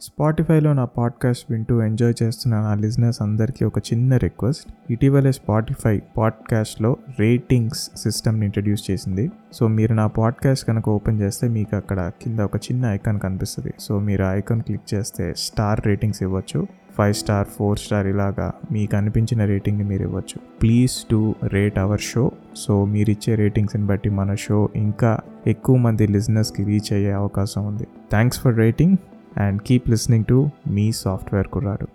స్పాటిఫైలో నా పాడ్కాస్ట్ వింటూ ఎంజాయ్ చేస్తున్న నా లిజినెస్ అందరికీ ఒక చిన్న రిక్వెస్ట్ ఇటీవలే స్పాటిఫై పాడ్కాస్ట్లో రేటింగ్స్ సిస్టమ్ని ఇంట్రడ్యూస్ చేసింది. సో మీరు నా పాడ్కాస్ట్ కనుక ఓపెన్ చేస్తే మీకు అక్కడ కింద ఒక చిన్న ఐకాన్ కనిపిస్తుంది. సో మీరు ఐకాన్ క్లిక్ చేస్తే స్టార్ రేటింగ్స్ ఇవ్వచ్చు. ఫైవ్ స్టార్ ఫోర్ స్టార్ ఇలాగా మీకు అనిపించిన రేటింగ్ని మీరు ఇవ్వచ్చు. Please to rate our show so మీరు ఇచ్చే రేటింగ్స్ని బట్టి మన షో ఇంకా ఎక్కువ మంది లిజినెస్కి రీచ్ అయ్యే అవకాశం ఉంది. Thanks for rating and keep listening to me, Software Kuradu.